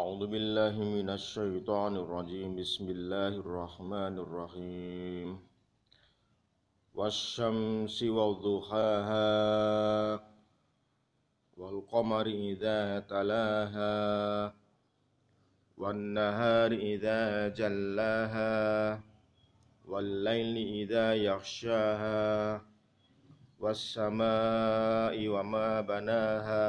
أعوذ بالله من الشيطان الرجيم. بسم الله الرحمن الرحيم. والشمس وضحاها والقمر إذا تلاها والنهار إذا جلاها والليل إذا يغشاها والسماء وما بناها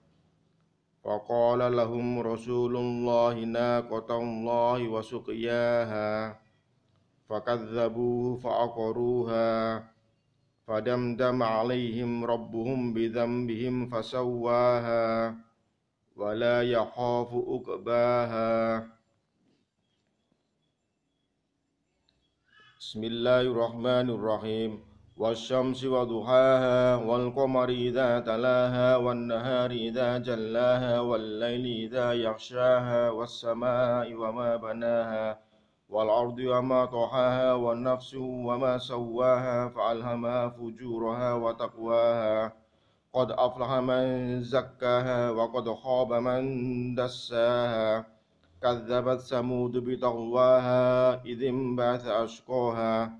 وقال لهم رسول الله ناقة الله وسقياها فكذبوه فعقروها فدمدم عليهم ربهم بذنبهم فسواها ولا يخاف عقباها. بسم الله الرحمن الرحيم. والشمس وضحاها والقمر إذا تلاها والنهار إذا جلاها والليل إذا يغشاها والسماء وما بناها والأرض وما طحاها والنفس وما سواها فألهمها فجورها وتقواها قد أفلح من زكاها وقد خاب من دساها كذبت ثمود بطغواها إذ انبعث أشقاها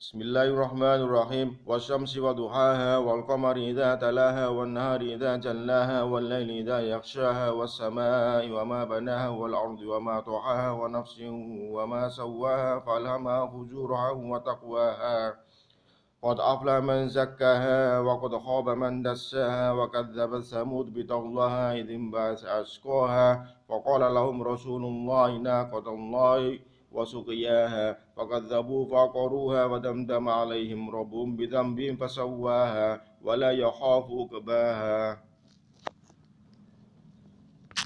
بسم الله الرحمن الرحيم والشمس وضحاها والقمر إذا تلاها والنهار إذا جلاها والليل إذا يغشاها والسماء وما بناها والأرض وما طحاها ونفس وما سواها فألهمها فجورها وتقواها قد أفلح من زكاها وقد خاب من دساها وكذب ثمود بطغواها إذ انبعث أشقاها وقال لهم رسول الله ناقة الله وسقياها فكذبوا فعقروها ودمدم عليهم ربهم بذنبهم فسواها ولا يخاف عقباها.